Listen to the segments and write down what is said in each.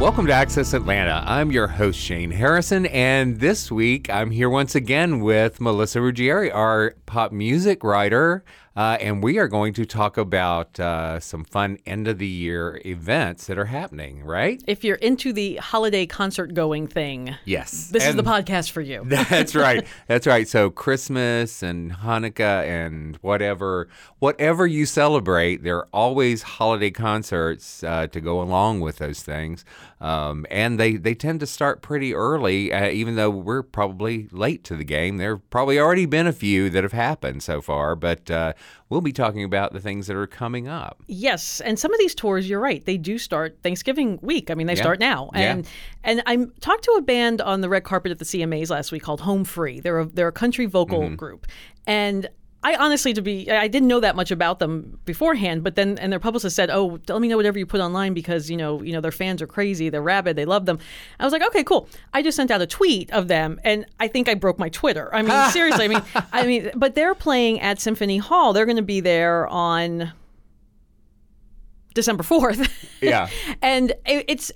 Welcome to Access Atlanta. I'm your host, Shane Harrison, and this week I'm here once again with Melissa Ruggieri, our pop music writer, uh, and we are going to talk about uh, some fun end of the year events that are happening, right? If you're into the holiday concert going thing, Yes. this is the podcast for you. That's right. That's right. So Christmas and Hanukkah and whatever, whatever you celebrate, there are always holiday concerts uh, to go along with those things, um, and they they tend to start pretty early. Uh, even though we're probably late to the game, there have probably already been a few that have happened so far. But uh, we'll be talking about the things that are coming up. Yes, and some of these tours, you're right, they do start Thanksgiving week. I mean, they Yeah. start now. Yeah. And and I talked to a band on the red carpet at the CMAs last week called Home Free. They're a, they're a country vocal Mm-hmm. group, and. I honestly, to be, I didn't know that much about them beforehand, but then, and their publicist said, "Oh, let me know whatever you put online because you know, you know, their fans are crazy, they're rabid, they love them." I was like, "Okay, cool." I just sent out a tweet of them, and I think I broke my Twitter. I mean, seriously, I mean, I mean, but they're playing at Symphony Hall. They're going to be there on December 4th. Yeah. and it, it's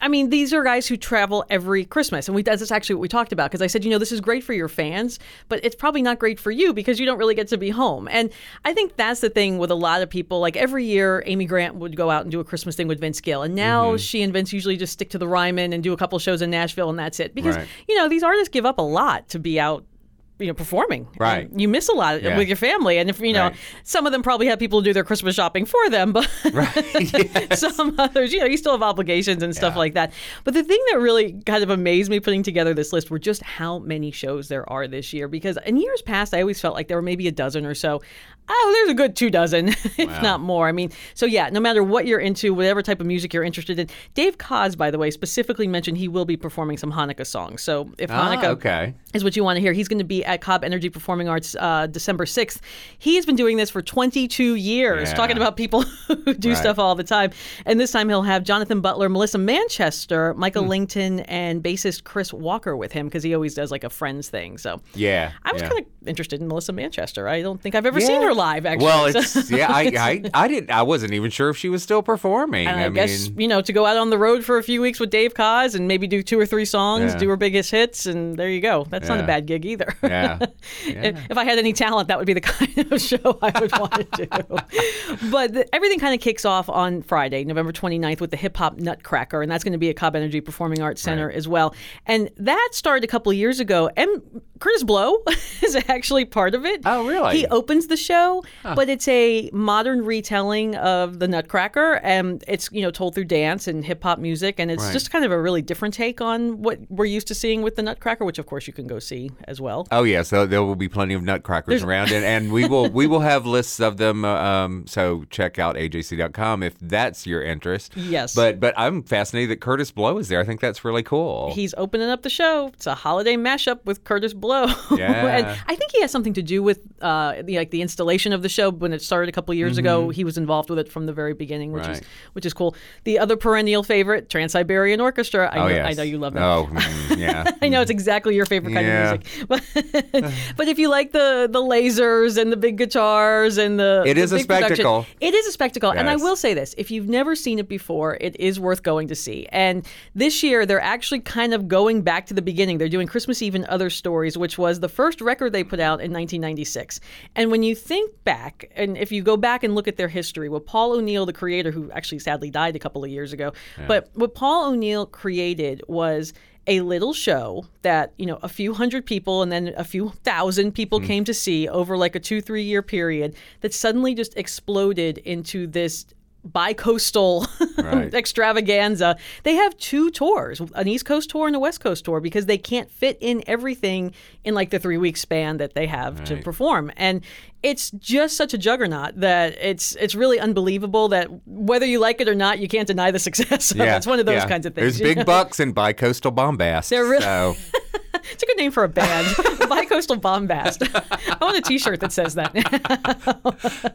I mean, these are guys who travel every Christmas, and we that's actually what we talked about because I said, you know, this is great for your fans, but it's probably not great for you because you don't really get to be home. And I think that's the thing with a lot of people. Like every year, Amy Grant would go out and do a Christmas thing with Vince Gill, and now mm-hmm. she and Vince usually just stick to the Ryman and do a couple shows in Nashville, and that's it. Because Right. you know these artists give up a lot to be out. You know, performing. Right. You miss a lot Yeah. with your family, and if you know, Right. some of them probably have people do their Christmas shopping for them, but some others, you know, you still have obligations and stuff Yeah. like that. But the thing that really kind of amazed me putting together this list were just how many shows there are this year. Because in years past, I always felt like there were maybe a dozen or so. Oh, there's a good two dozen, if not more. I mean, so yeah, no matter what you're into, whatever type of music you're interested in. Dave Koz, by the way, specifically mentioned he will be performing some Hanukkah songs. So if Ah, Hanukkah okay. is what you want to hear. He's going to be at Cobb Energy Performing Arts uh, December 6th. He has been doing this for 22 years, Yeah. talking about people who do Right. stuff all the time. And this time he'll have Jonathan Butler, Melissa Manchester, Michael Hmm. Lington, and bassist Chris Walker with him because he always does like a Friends thing. So Yeah. I was yeah. kind of interested in Melissa Manchester. I don't think I've ever seen her live, actually. Well, it's yeah. I, I I didn't. I wasn't even sure if she was still performing. And I, I, guess mean, you know to go out on the road for a few weeks with Dave Koz and maybe do two or three songs, Yeah. do her biggest hits, and there you go. That's not a bad gig either. Yeah. if, if I had any talent, that would be the kind of show I would want to do. But the, everything kind of kicks off on Friday, November 29th, with the Hip Hop Nutcracker, and that's going to be at Cobb Energy Performing Arts Center as well. And that started a couple of years ago. And Kurtis Blow is actually part of it. Oh, really? He opens the show, but it's a modern retelling of the Nutcracker, and it's you know told through dance and hip hop music, and it's Right. just kind of a really different take on what we're used to seeing with the Nutcracker, which of course you can go see as well. Oh yeah, so there will be plenty of nutcrackers around, and, and we will we will have lists of them. uh, Um, so check out ajc.com if that's your interest. Yes. But but I'm fascinated that Kurtis Blow is there. I think that's really cool. He's opening up the show. It's a holiday mashup with Kurtis Blow. Yeah. and I think he has something to do with uh, the, like the installation of the show. When it started a couple years ago, he was involved with it from the very beginning, which is Mm-hmm. Which is cool. The other perennial favorite, Trans Siberian Orchestra. I oh know, yes. I know you love that. Oh mm, yeah. I know it's exactly your favorite kind Yeah. of music. But, but if you like the the lasers and the big guitars and the It the is a spectacle. it is a spectacle. And I will say this, if you've never seen it before, it is worth going to see. And this year they're actually kind of going back to the beginning. They're doing Christmas Eve and Other Stories, which was the first record they put out in 1996. And when you think back, and if you go back and look at their history, what Paul O'Neill, the creator, who actually sadly died a couple of years ago, but what Paul O'Neill created was a little show that you know a few hundred people and then a few thousand people hmm. came to see over like a two three year period that suddenly just exploded into this bi-coastal Right. extravaganza. They have two tours an east coast tour and a west coast tour because they can't fit in everything in like the three week span that they have to perform. And it's just such a juggernaut that it's it's really unbelievable that whether you like it or not you can't deny the success of it. Yeah, it's one of those yeah. kinds of things There's big bucks in bicoastal bombast. They're really- so, It's a good name for a band. Bicoastal Bombast. I want a T-shirt that says that.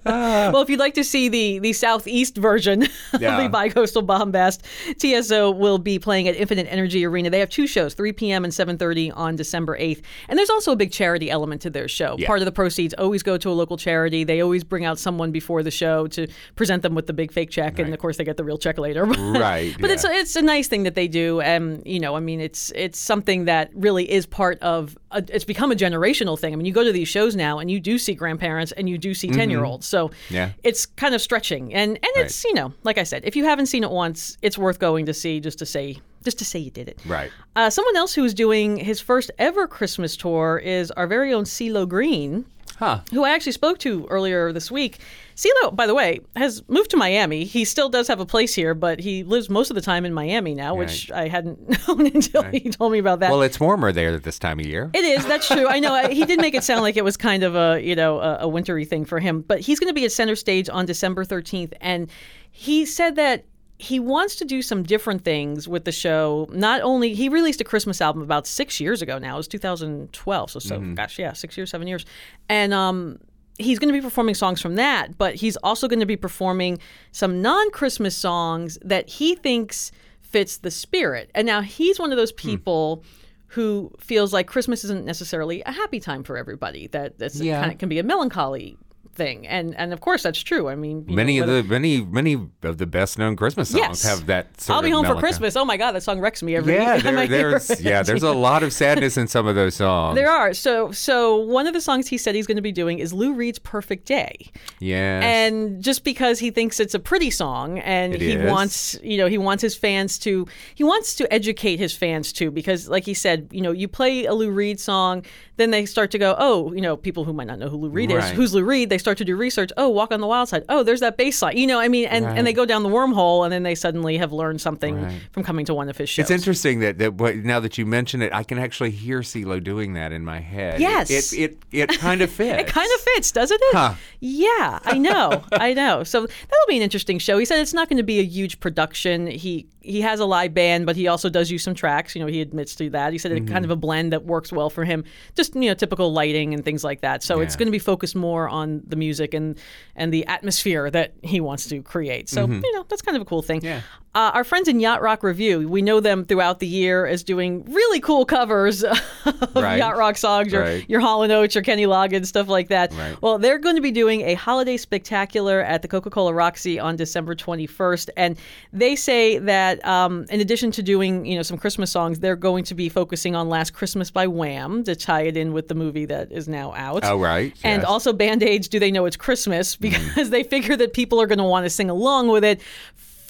well, if you'd like to see the the southeast version Yeah. of the Bicoastal Bombast, TSO will be playing at Infinite Energy Arena. They have two shows, 3 p.m. and 7:30 on December 8th. And there's also a big charity element to their show. Yeah. Part of the proceeds always go to a local charity. They always bring out someone before the show to present them with the big fake check, and of course they get the real check later. Right, but it's yeah. it's a nice thing that they do, and you know, I mean, it's it's something that really is part of. A, it's become a generational thing. I mean, you go to these shows now, and you do see grandparents, and you do see 10 year olds. So Mm-hmm. Yeah. it's kind of stretching, and and it's you know, like I said, if you haven't seen it once, it's worth going to see just to say just to say you did it. right. Uh, someone else who is doing his first ever Christmas tour is our very own CeeLo Green Huh. who I actually spoke to earlier this week. CeeLo, by the way, has moved to Miami. He still does have a place here, but he lives most of the time in Miami now, which I hadn't known until he told me about that. Well, it's warmer there at this time of year. It is. That's true. I know. He did make it sound like it was kind of a you know a, a wintry thing for him, but he's going to be at Center Stage on December thirteenth, and he said that he wants to do some different things with the show. Not only he released a Christmas album about six years ago now. It was 2012. So so gosh, yeah, six years, seven years, and um. He's going to be performing songs from that, but he's also going to be performing some non-Christmas songs that he thinks fits the spirit. And now he's one of those people who feels like Christmas isn't necessarily a happy time for everybody. That that's Yeah. kind of can be a melancholy thing, and and of course that's true. I mean, Many know, of the many many of the best known Christmas songs Yes. have that. Sort I'll be home for Christmas. Oh my God, that song wrecks me every Yeah, there, there's yeah, there's a lot of sadness in some of those songs. There are so so. One of the songs he said he's going to be doing is Lou Reed's "Perfect Day." Yeah, and just because he thinks it's a pretty song and It he is. wants you know he wants his fans to he wants to educate his fans too because like he said you know you play a Lou Reed song then they start to go oh you know people who might not know who Lou Reed is who's Lou Reed they start to do research oh walk on the wild side oh there's that bass line you know I mean and, and they go down the wormhole and then they suddenly have learned something Right. from coming to one of his shows It's interesting that, that now that you mention it, I can actually hear CeeLo doing that in my head. Yes. It it, it, it kind of fits. It kind of fits, doesn't it? Huh. Yeah, I know. I know. So that'll be an interesting show. He said it's not going to be a huge production. He he has a live band, but he also does use some tracks. You know, he admits to that. He said it's kind mm-hmm. of a blend that works well for him. Just you know, typical lighting and things like that. So it's going to be focused more on the music and and the atmosphere that he wants to create. So mm-hmm. you know, that's kind of a cool thing. Yeah. Uh, our friends in Yacht Rock Review, we know them throughout the year as doing really cool covers of Right. Yacht Rock songs, your, Right. your Hall & Oates, your Kenny Loggins, stuff like that. Right. Well, they're going to be doing a holiday spectacular at the Coca-Cola Roxy on December 21st, and they say that um, in addition to doing you know some Christmas songs, they're going to be focusing on Last Christmas by Wham to tie it in with the movie that is now out. Oh, right. And yes. also Band Aids, Do They Know It's Christmas? Because they figure that people are going to want to sing along with it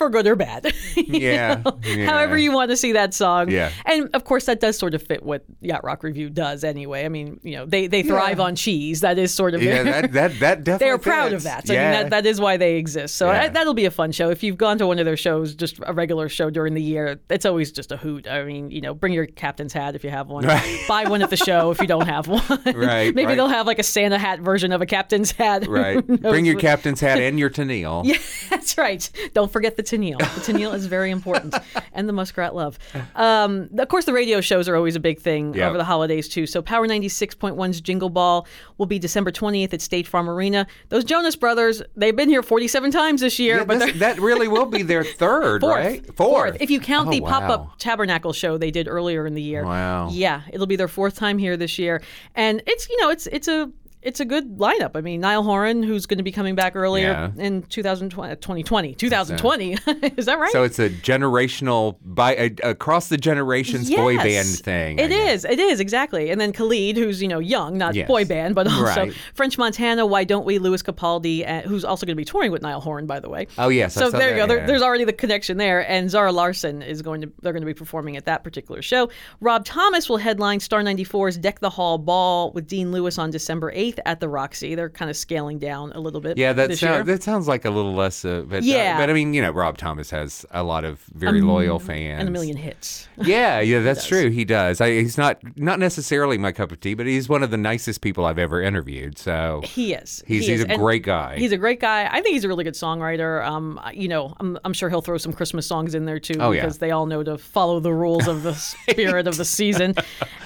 for good or bad. Yeah, yeah. However you want to see that song. Yeah. And of course that does sort of fit what Yacht Rock Review does anyway. I mean, you know, they, they thrive on cheese. That is sort of yeah, their- that that that definitely. they're proud of that. I yeah. mean, that, that is why they exist. So uh, Yeah. I, that'll be a fun show. If you've gone to one of their shows, just a regular show during the year, it's always just a hoot. I mean, you know, bring your captain's hat if you have one. Buy one at the show if you don't have one. Right, Maybe right. they'll have like a Santa hat version of a captain's hat. Right. Bring your captain's hat and your Tennille. Yeah, that's right. Don't forget the Tennille. The Tennille is very important, and the muskrat love. Um, of course, the radio shows are always a big thing Yep. over the holidays too. So Power 96.1's Jingle Ball will be December 20th at State Farm Arena. Those Jonas Brothers, they've been here 47 times this year, Yeah, but this- that really will be their third, Fourth. right? Fourth. If you count Oh, the wow. pop up tabernacle show they did earlier in the year. Wow. Yeah, it'll be their fourth time here this year. And it's, you know, it's it's a it's a good lineup. I mean, Niall Horan, who's going to be coming back earlier Yeah. in 2020, 2020. 2020. Is that right? So it's a generational, by a, across the generations boy band thing. It is. It is exactly. And then Khalid, who's you know young, not Yes. boy band, but also Right. French Montana. Why don't we? Lewis Capaldi, uh, who's also going to be touring with Niall Horan, by the way. Oh, yes, So there you go. There, yeah. there's already the connection there. And Zara Larsson is going to. They're going to be performing at that particular show. Rob Thomas will headline Star 94's Deck the Hall Ball with Dean Lewis on December 8th at the Roxy. They're kind of scaling down a little bit. Yeah, that sounds that sounds like a little less. Uh, but, uh, Yeah. but I mean, you know, Rob Thomas has a lot of very loyal fans and a million hits. Yeah, yeah, that's true. He does. I, he's not not necessarily my cup of tea, but he's one of the nicest people I've ever interviewed. So He is. He's- He he's a And great guy. He's a great guy. I think he's a really good songwriter. Um, you know, I'm, I'm sure he'll throw some Christmas songs in there too Oh, yeah. because they all know to follow the rules of the spirit of the season.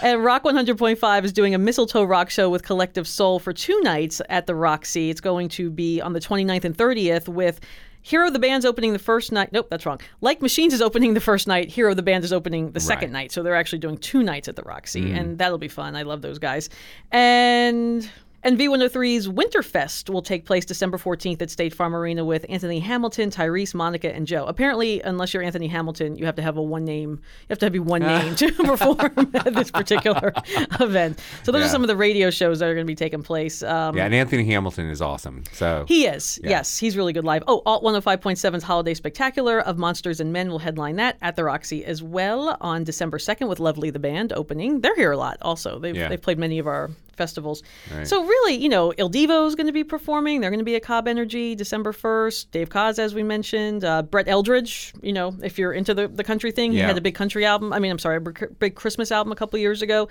And Rock 100.5 is doing a mistletoe rock show with Collective Soul for two nights at the Roxy. It's going to be on the 29th and 30th with. Hero of the Band's opening the first night. Nope, that's wrong. Like Machines is opening the first night. Hero of the Band is opening the second night. So they're actually doing two nights at the Roxy, Mm. and that'll be fun. I love those guys. And and V103's Winterfest will take place December 14th at State Farm Arena with Anthony Hamilton, Tyrese, Monica, and Joe. Apparently, unless you're Anthony Hamilton, you have to have a one name. You have to have be one name to perform at this particular event. So those Yeah. are some of the radio shows that are going to be taking place. Um, yeah, and Anthony Hamilton is awesome. So he is. Yes, he's really good live. Oh, Alt 105.7's Holiday Spectacular of Monsters and Men will headline that at the Roxy as well on December 2nd with Lovely the Band opening. They're here a lot also. They've, Yeah. they've played many of our festivals. So really, you know, Il Divo is going to be performing. They're going to be at Cobb Energy December 1st. Dave Koz, as we mentioned. Uh, Brett Eldredge, you know, if you're into the, the country thing, he Yeah. had a big country album. I mean, I'm sorry, a big Christmas album a couple years ago.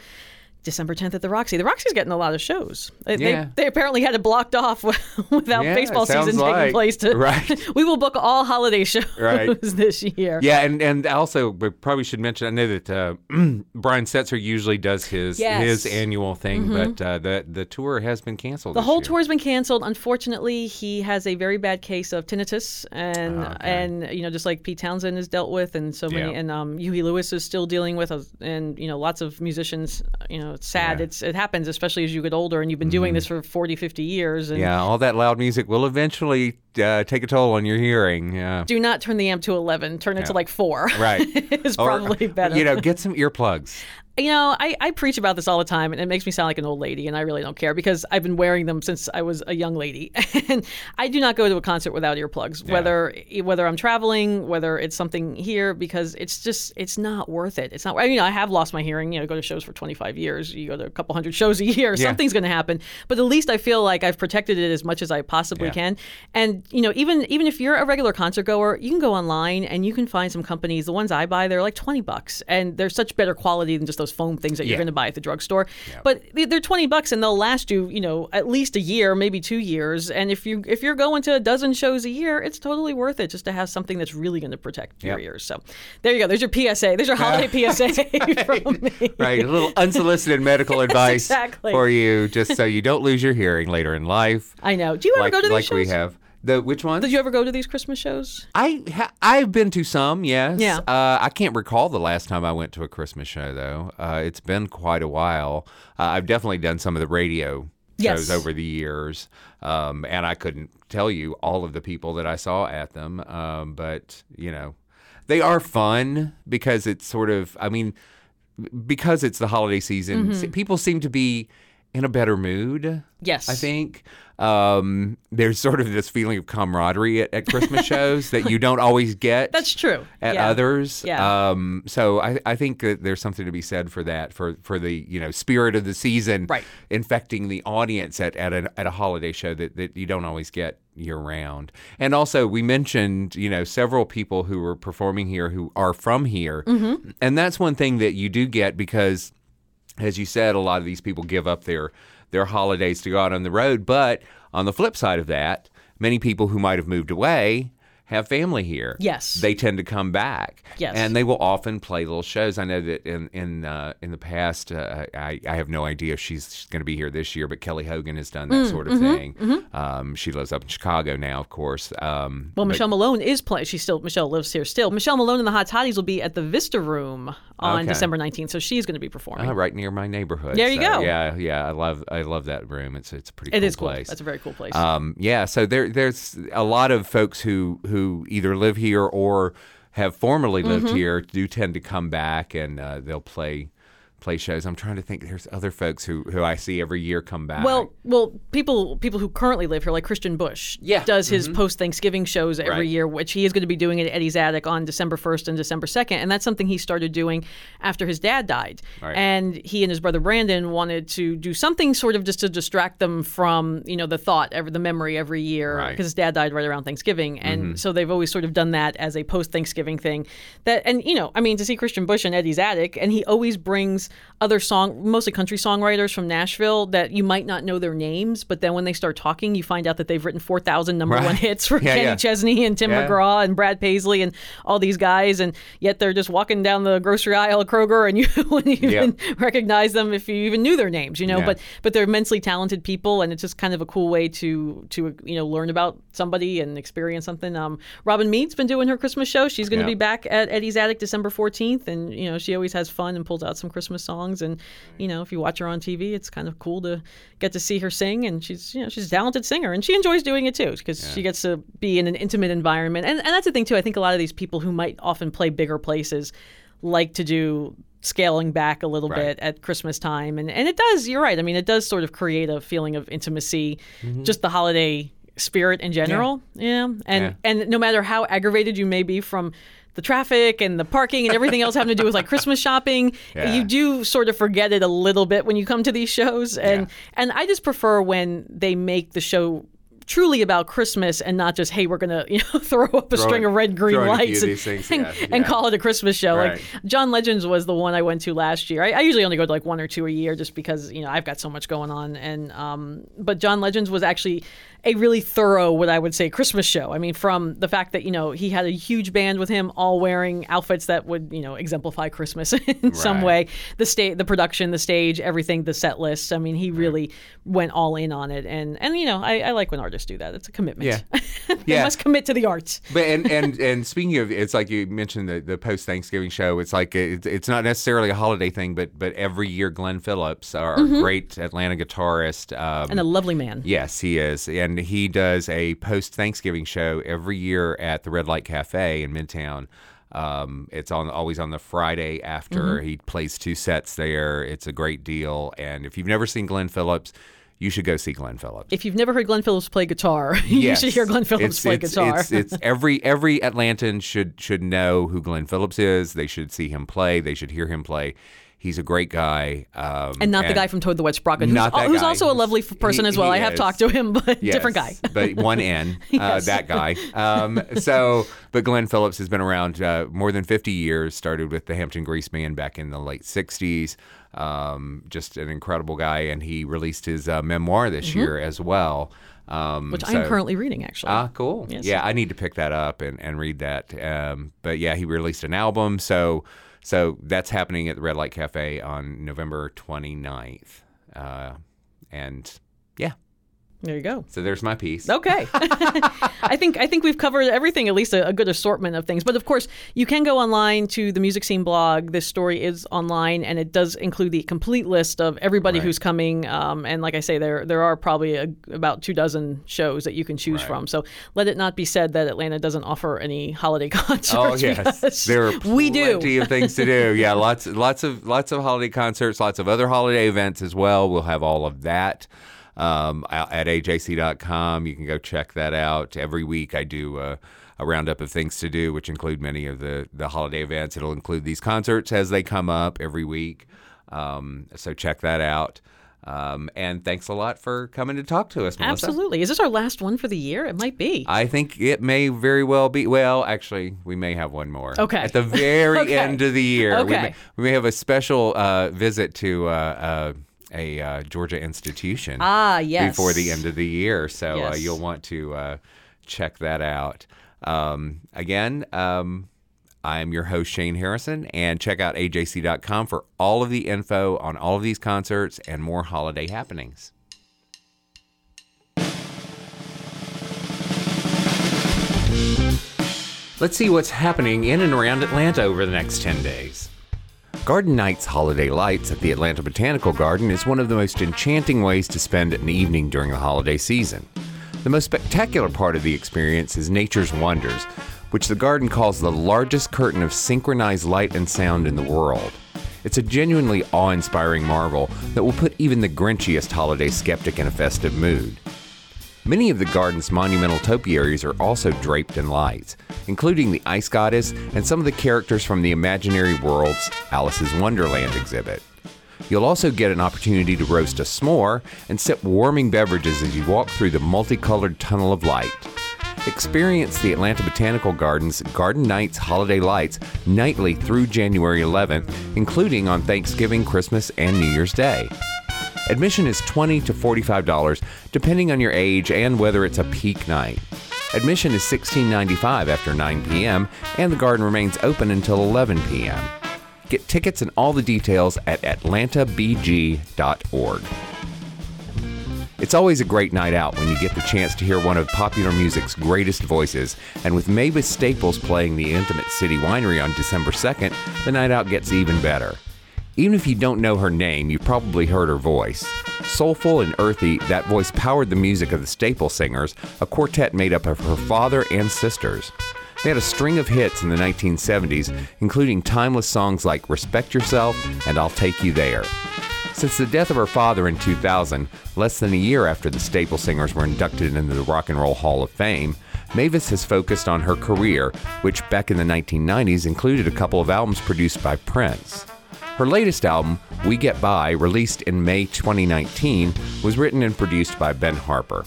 December 10th at the Roxy. The Roxy's getting a lot of shows. They, Yeah. they, they apparently had it blocked off without Yeah, baseball season taking place. To, right. we will book all holiday shows Right. this year. Yeah, and and also we probably should mention. I know that uh, Brian Setzer usually does his Yes. Mm-hmm. his annual thing, but uh, the the tour has been canceled. The whole tour has been canceled. Unfortunately, he has a very bad case of tinnitus, and Oh, and you know just like Pete Townshend has dealt with, and so many, Yeah. and um, Huey Lewis is still dealing with, and you know lots of musicians. You know, it's sad. It's it happens, especially as you get older, and you've been doing this for 40, 50 years. And Mm-hmm. Yeah, all that loud music will eventually uh, take a toll on your hearing. Yeah. Do not turn the amp to eleven. Turn it to like four. Right. is Or, probably better. You know, get some earplugs. You know, I, I preach about this all the time, and it makes me sound like an old lady, and I really don't care because I've been wearing them since I was a young lady. and I do not go to a concert without earplugs, whether whether I'm traveling, whether it's something here, because it's just it's not worth it. It's not. I mean, I have lost my hearing. You know, go to shows for 25 years. You go to a couple hundred shows a year. Something's going to happen, but at least I feel like I've protected it as much as I possibly Yeah. can. And you know, even even if you're a regular concert goer, you can go online and you can find some companies. The ones I buy, they're like 20 bucks, and they're such better quality than just those foam things that you're going to buy at the drugstore. But they- they're 20 bucks and they'll last you, you know, at least a year, maybe two years. And if you if you're going to a dozen shows a year, it's totally worth it just to have something that's really going to protect your ears. So there you go. There's your PSA. There's your holiday PSA from me. Right, a little unsolicited medical advice exactly. for you, just so you don't lose your hearing later in life. I know. Do you ever like go to these like shows? we have. The which one? Did you ever go to these Christmas shows? I ha- I've been to some, yes. Yeah. Uh, I can't recall the last time I went to a Christmas show though. Uh, it's been quite a while. Uh, I've definitely done some of the radio shows Yes. over the years, um, and I couldn't tell you all of the people that I saw at them. Um, but you know, they are fun because it's sort of. I mean, because it's the holiday season, Mm-hmm. people seem to be in a better mood. Yes. I think um, there's sort of this feeling of camaraderie at, at Christmas shows that you don't always get. That's true. At Yeah. others, Yeah. Um, so I, I think that there's something to be said for that, for for the you know spirit of the season, Right. infecting the audience at at a, at a holiday show that, that you don't always get year round. And also, we mentioned you know several people who were performing here who are from here, Mm-hmm. and that's one thing that you do get because as you said, a lot of these people give up their their holidays to go out on the road. But on the flip side of that, many people who might have moved away have family here, Yes. they tend to come back. Yes. and they will often play little shows. I know that in in uh, in the past, uh, I I have no idea if she's going to be here this year, but Kelly Hogan has done that Mm, sort of mm-hmm, thing. Um, she lives up in Chicago now, of course. Um, Well, but- Michelle Malone is playing. She still Michelle lives here still. Michelle Malone and the Hot Toddies will be at the Vista Room on Okay. December 19th, so she's going to be performing. uh, right near my neighborhood. There you So, go. Yeah, yeah, I love I love that room. It's it's a pretty. It cool is cool. place. That's a very cool place. Um, yeah, so there there's a lot of folks who who either live here or have formerly lived Mm-hmm. here do tend to come back and uh, they'll play play shows. I'm trying to think. There's other folks who who I see every year come back. Well, well, people people who currently live here, like Christian Bush, Yeah. does his mm-hmm. post Thanksgiving shows every Right. year, which he is going to be doing at Eddie's Attic on December first and December second, and that's something he started doing after his dad died. Right. And he and his brother Brandon wanted to do something sort of just to distract them from you know the thought, every the memory every year, Right. because his dad died right around Thanksgiving, and mm-hmm. so they've always sort of done that as a post Thanksgiving thing. That and you know, I mean, to see Christian Bush in Eddie's Attic, and he always brings other song, mostly country songwriters from Nashville that you might not know their names, but then when they start talking, you find out that they've written four thousand number Right. one hits for Yeah, Kenny yeah. Chesney and Tim Yeah. McGraw and Brad Paisley and all these guys, and yet they're just walking down the grocery aisle at Kroger, and you wouldn't even recognize them if you even knew their names, you know. But but they're immensely talented people, and it's just kind of a cool way to to you know learn about somebody and experience something. Um, Robin Meade's been doing her Christmas show. She's going to be back at Eddie's Attic December fourteenth, and you know she always has fun and pulls out some Christmas songs. And you know if you watch her on TV, it's kind of cool to get to see her sing. And she's you know she's a talented singer, and she enjoys doing it too because she gets to be in an intimate environment. And and that's the thing too. I think a lot of these people who might often play bigger places like to do scaling back a little Right. bit at Christmas time. And and it does, you're right. I mean, it does sort of create a feeling of intimacy, Mm-hmm. just the holiday spirit in general. Yeah. And Yeah. and no matter how aggravated you may be from the traffic and the parking and everything else having to do with like Christmas shopping, Yeah. you do sort of forget it a little bit when you come to these shows. And Yeah. and I just prefer when they make the show truly about Christmas and not just hey we're gonna you know throw up a Throw string in- of red green throw in a few lights and, things, and, yeah, and call it a Christmas show Right. like John Legends was the one I went to last year I, I usually only go to like one or two a year just because you know I've got so much going on and um but John Legends was actually a really thorough what I would say Christmas show I mean from the fact that you know he had a huge band with him all wearing outfits that would you know exemplify Christmas in some way the state the production the stage everything the set list I mean he really went all in on it and and you know I, I like when artists do that it's a commitment Yeah. they Yeah. must commit to the arts But and and and speaking of, it's like you mentioned the, the post Thanksgiving show. It's like it, it's not necessarily a holiday thing, but but every year Glenn Phillips, our great Atlanta guitarist, um, Mm-hmm. and a lovely man Yes, he is. And he does a post Thanksgiving show every year at the Red Light Cafe in Midtown. Um, it's on always on the Friday after. Mm-hmm. He plays two sets there. It's a great deal. And if you've never seen Glenn Phillips, you should go see Glenn Phillips. if you've never heard Glenn Phillips play guitar, you Yes. should hear Glenn Phillips It's- play it's- guitar. It's, it's every every Atlantan should should know who Glenn Phillips is. They should see him play. They should hear him play. He's a great guy. Um, and not the guy from Toad the Wet Sprocket, who's, who's also a lovely f- person He- as well. I have is. talked to him, but Yes, different guy. but one N, uh, that guy. Um, so, but Glenn Phillips has been around uh, more than 50 years. Started with the Hampton Grease Band back in the late 60s. Um, just an incredible guy, and he released his uh, memoir this year as well. Um, Mm-hmm. Which so- I'm currently reading, actually. Ah, cool. Yes. Yeah, I need to pick that up and, and read that. Um, but yeah, he released an album, so so that's happening at the Red Light Cafe on November 29th. Uh, and yeah, there you go. so there's my piece. Okay, I think I think we've covered everything, at least a, a good assortment of things. But of course, you can go online to the Music Scene blog. This story is online, and it does include the complete list of everybody Right. who's coming. Um, and like I say, there there are probably a, about two dozen shows that you can choose Right. from. So let it not be said that Atlanta doesn't offer any holiday concerts. Oh yes, there are we do. plenty of things to do. Yeah, lots, lots of, lots of holiday concerts, lots of other holiday events as well. We'll have all of that um, at ajc.com. You can go check that out. Every week I do uh, a roundup of things to do, which include many of the the holiday events. It'll include these concerts as they come up every week. Um, so check that out. Um, and thanks a lot for coming to talk to us, Melissa. Absolutely. Is this our last one for the year? It might be. I think it may very well be. Well, actually, we may have one more. Okay. At the very Okay. end of the year. We Okay. may, we may have a special uh, visit to uh, uh, a uh, Georgia institution. Ah, yes. Before the end of the year. So uh, you'll want to uh, check that out. Um, again, um, I'm your host, Shane Harrison, and check out ajc.com for all of the info on all of these concerts and more holiday happenings. Let's see what's happening in and around Atlanta over the next 10 days. Garden Nights Holiday Lights at the Atlanta Botanical Garden is one of the most enchanting ways to spend an evening during the holiday season. The most spectacular part of the experience is Nature's Wonders, which the garden calls the largest curtain of synchronized light and sound in the world. It's a genuinely awe inspiring marvel that will put even the grinchiest holiday skeptic in a festive mood. Many of the garden's monumental topiaries are also draped in lights, including the Ice Goddess and some of the characters from the Imaginary World's Alice's Wonderland exhibit. You'll also get an opportunity to roast a s'more and sip warming beverages as you walk through the multicolored tunnel of light. Experience the Atlanta Botanical Gardens Garden Nights Holiday Lights nightly through January 11th, including on Thanksgiving, Christmas, and New Year's Day. Admission is 20 to $45, depending on your age and whether it's a peak night. Admission is $16.95 after 9 p.m., and the garden remains open until 11 p.m. Get tickets and all the details at atlantabg.org. It's always a great night out when you get the chance to hear one of popular music's greatest voices, and with Mavis Staples playing the Intimate City Winery on December 2nd, the night out gets even better. Even if you don't know her name, you've probably heard her voice. Soulful and earthy, that voice powered the music of the Staple Singers, a quartet made up of her father and sisters. They had a string of hits in the 1970s, including timeless songs like Respect Yourself and I'll Take You There. Since the death of her father in 2000, less than a year after the Staple Singers were inducted into the Rock and Roll Hall of Fame, Mavis has focused on her career, which back in the 1990s included a couple of albums produced by Prince. Her latest album, We Get By, released in May 2019, was written and produced by Ben Harper.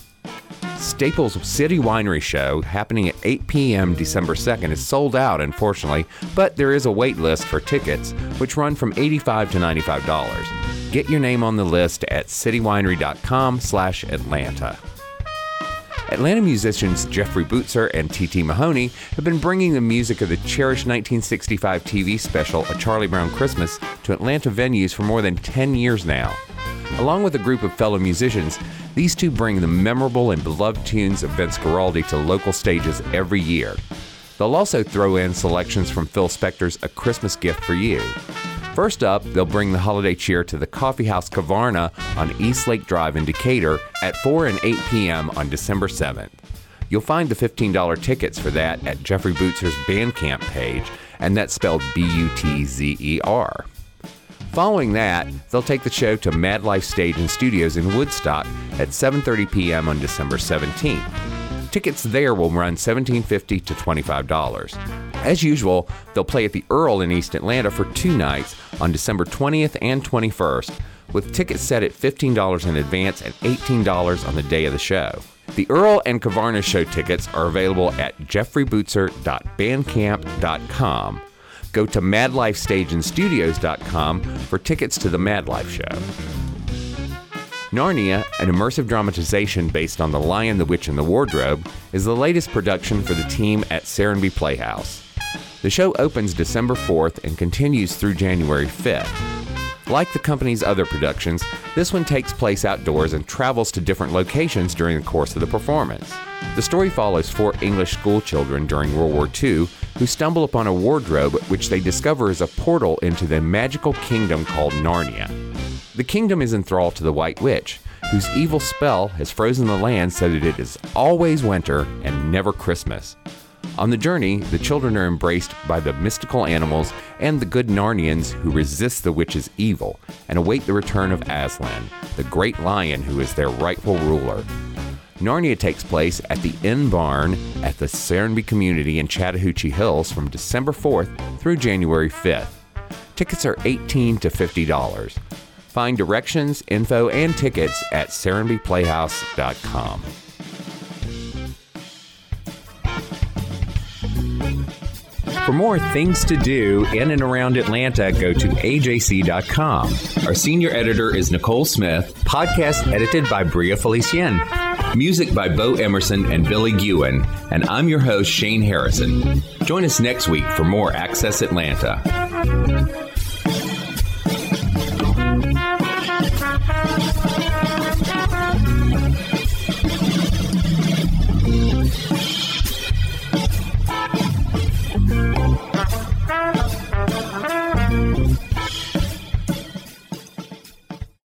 Staples City Winery Show, happening at 8 p.m. December 2nd, is sold out, unfortunately, but there is a wait list for tickets, which run from 85 to $95. Get your name on the list at citywinery.com slash Atlanta. Atlanta musicians Jeffrey Butzer and T.T. Mahoney have been bringing the music of the cherished 1965 TV special A Charlie Brown Christmas to Atlanta venues for more than 10 years now. Along with a group of fellow musicians, these two bring the memorable and beloved tunes of Vince Guaraldi to local stages every year. They'll also throw in selections from Phil Spector's A Christmas Gift for You. First up, they'll bring the holiday cheer to the Coffee House Kavarna on East Lake Drive in Decatur at 4 and 8 p.m. on December 7th. You'll find the $15 tickets for that at Jeffrey Butzer's Bandcamp page, and that's spelled B U T Z E R. Following that, they'll take the show to Mad Life Stage and Studios in Woodstock at 7:30 p.m. on December 17th. Tickets there will run $17.50 to $25. As usual, they'll play at the Earl in East Atlanta for two nights on December 20th and 21st, with tickets set at $15 in advance and $18 on the day of the show. The Earl and Kavarna show tickets are available at jeffreybutzer.bandcamp.com. Go to madlifestageandstudios.com for tickets to the Mad Life show. Narnia, an immersive dramatization based on The Lion, the Witch, and the Wardrobe, is the latest production for the team at Serenbe Playhouse. The show opens December 4th and continues through January 5th. Like the company's other productions, this one takes place outdoors and travels to different locations during the course of the performance. The story follows four English school children during World War II who stumble upon a wardrobe which they discover is a portal into the magical kingdom called Narnia. The kingdom is enthralled to the White Witch, whose evil spell has frozen the land so that it is always winter and never Christmas. On the journey, the children are embraced by the mystical animals and the good Narnians who resist the witch's evil and await the return of Aslan, the great lion who is their rightful ruler. Narnia takes place at the Inn Barn at the Serenbe community in Chattahoochee Hills from December 4th through January 5th. Tickets are 18 to $50. Find directions, info, and tickets at serenbeplayhouse.com. For more things to do in and around Atlanta, go to ajc.com. Our senior editor is Nicole Smith, podcast edited by Bria Felicien. Music by Bo Emerson and Billy Gewen, and I'm your host, Shane Harrison. Join us next week for more Access Atlanta.